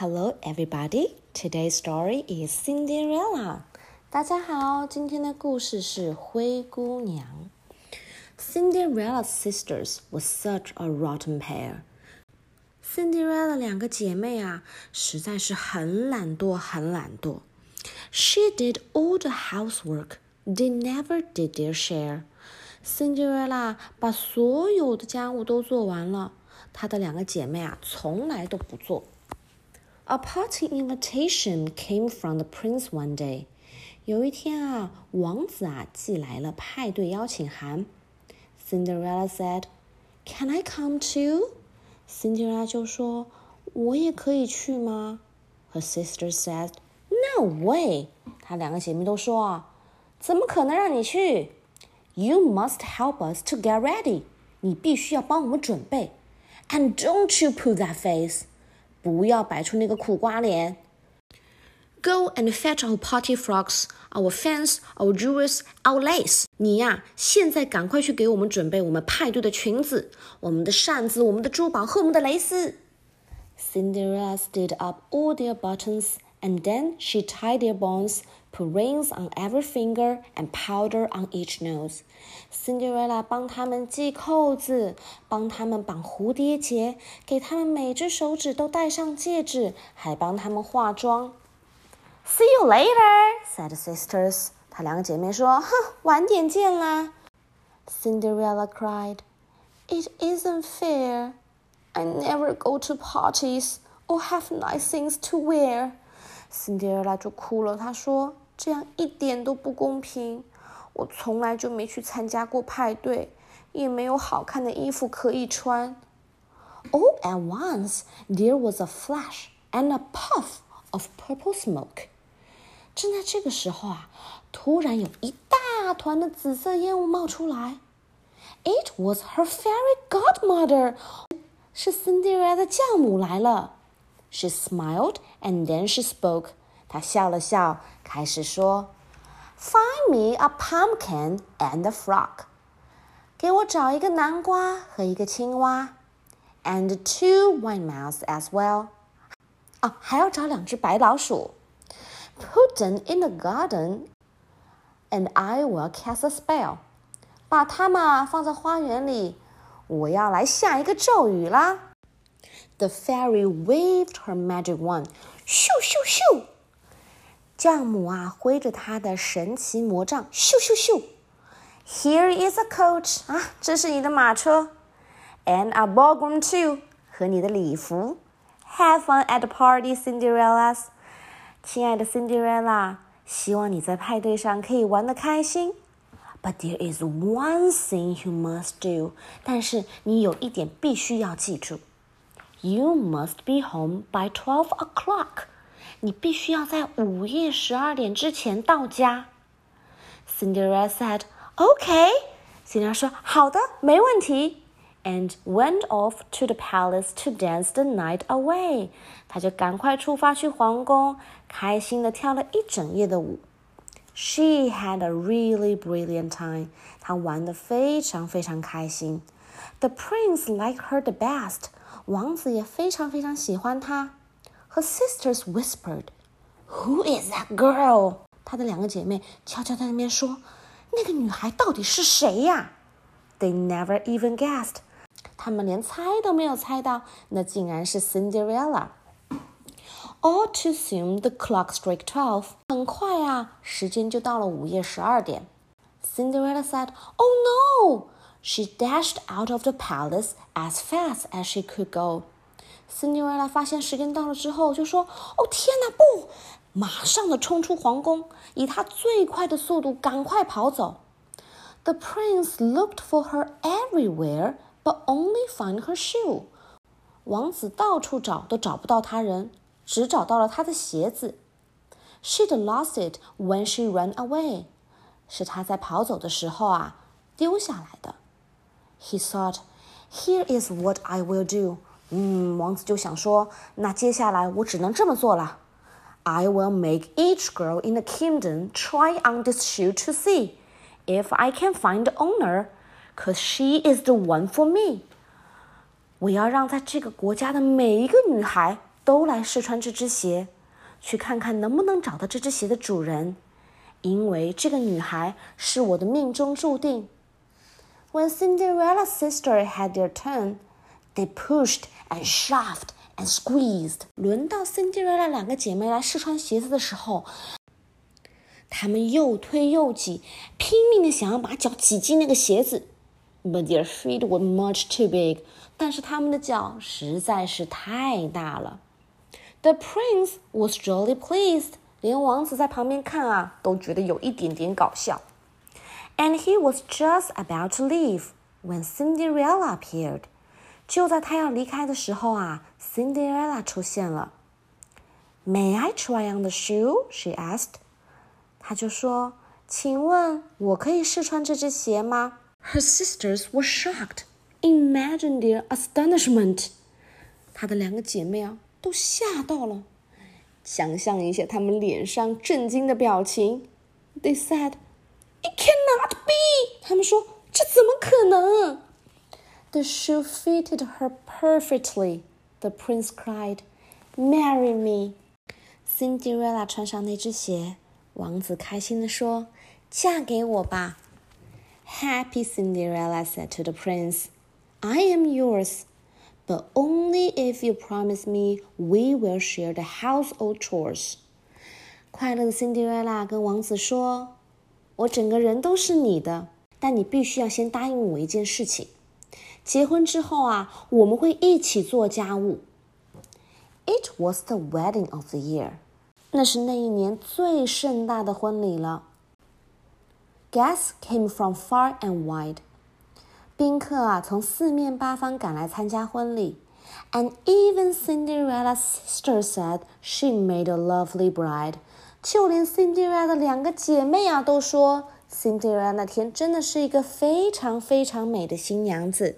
Hello, everybody. Today's story is Cinderella. 大家好，今天的故事是灰姑娘。Cinderella's sisters were such a rotten pair. Cinderella 两个姐妹啊，实在是很懒惰，很懒惰。She did all the housework. They never did their share. Cinderella 把所有的家务都做完了，她的两个姐妹啊，从来都不做。 A party invitation came from the prince one day. 有一天啊，王子啊寄来了派对邀请函。Cinderella said, "Can I come too?" Cinderella 就说：“我也可以去吗？” Her sister said, "No way." 她两个姐妹都说啊，怎么可能让你去？You must help us to get ready. 你必须要帮我们准备。And don't you pull that face. 不要摆出那个苦瓜脸。Go and fetch our party frocks, our fans, our jewels, our lace。你呀，现在赶快去给我们准备我们派对的裙子、我们的扇子、我们的珠宝和我们的蕾丝。Cinderella stitched up all their buttons, and then she tied their bows put rings on every finger and powder on each nose. Cinderella 帮他们系扣子，帮他们绑蝴蝶结，给他们每只手指都戴上戒指，还帮他们化妆。See you later, said the sisters. 她两个姐妹说：“哼，晚点见啦。” Cinderella cried, "It isn't fair. I never go to parties or have nice things to wear." Cinderella 就哭了，她说。 ：“这样一点都不公平。我从来就没去参加过派对，也没有好看的衣服可以穿。All at once, there was a flash and a puff of purple smoke. 正在这个时候啊，突然有一大团的紫色烟雾冒出来。It was her fairy godmother. 是 Cinderella 的教母来了。She smiled and then she spoke. 她笑了笑，开始说：“Find me a pumpkin and a frog，给我找一个南瓜和一个青蛙，and two white mice as well。啊，还要找两只白老鼠。Put them in the garden，and I will cast a spell。把它们放在花园里，我要来下一个咒语啦。The fairy waved her magic wand，咻咻咻。 丈母啊，挥着她的神奇魔杖，咻咻咻！Here is a coach 啊，这是你的马车，and a ballroom too 和你的礼服。Have fun at the party, Cinderella。亲爱的 Cinderella，希望你在派对上可以玩的开心。But there is one thing you must do，但是你有一点必须要记住，You must be home by twelve o'clock。 你必须要在午夜十二点之前到家。Cinderella said, "Okay." Cinderella 说：“好的，没问题。” And went off to the palace to dance the night away. 她就赶快出发去皇宫，开心的跳了一整夜的舞。She had a really brilliant time. 她玩的非常非常开心。The prince liked her the best. 王子也非常非常喜欢她。Her sisters whispered, "Who is that girl?" 她的两个姐妹悄悄在那边说：“那个女孩到底是谁呀？” They never even guessed. 他们连猜都没有猜到，那竟然是 Cinderella. All too soon, the clock struck twelve. 很快啊，时间就到了午夜十二点。Cinderella said, "Oh no!" She dashed out of the palace as fast as she could go. 辛迪瑞拉发现时间到了之后，就说：“哦天哪，不！”马上的冲出皇宫，以他最快的速度赶快跑走。The prince looked for her everywhere, but only found her shoe. 王子到处找都找不到他人，只找到了他的鞋子。She'd lost it when she ran away. 是他在跑走的时候啊丢下来的。He thought, "Here is what I will do." 嗯，王子就想说，那接下来我只能这么做了。I will make each girl in the kingdom try on this shoe to see if I can find the owner, cause she is the one for me. 我要让在这个国家的每一个女孩 都来试穿这只鞋，去看看能不能找到这只鞋的主人，因为这个女孩是我的命中注定。When Cinderella's sisters had their turn, they pushed and shoved and squeezed. 轮到 Cinderella 两个姐妹来试穿鞋子的时候，她们又推又挤，拼命的想要把脚挤进那个鞋子。But their feet were much too big. 但是他们的脚实在是太大了。The prince was jolly pleased. 连王子在旁边看啊，都觉得有一点点搞笑。And he was just about to leave when Cinderella appeared. 就在他要离开的时候啊，Cinderella 出现了。May I try on the shoe? She asked. 他就说：“请问我可以试穿这只鞋吗？” Her sisters were shocked. Imagine their astonishment. 她的两个姐妹啊，都吓到了。想象一下她们脸上震惊的表情。They said, "It cannot be." 他们说：“这怎么可能？” The shoe fitted her perfectly. The prince cried, "Marry me." Cinderella 穿上那只鞋，王子开心地说：“嫁给我吧。” Happy Cinderella said to the prince, "I am yours." but only if you promise me we will share the household chores. 快乐的 Cinderella 跟王子说：“我整个人都是你的，但你必须要先答应我一件事情。 结婚之后啊，我们会一起做家务。” It was the wedding of the year. 那是那一年最盛大的婚礼了。Guests came from far and wide. 宾客啊，从四面八方赶来参加婚礼，and even Cinderella's sister said she made a lovely bride。就连 Cinderella 的两个姐妹啊，都说 Cinderella 那天真的是一个非常非常美的新娘子。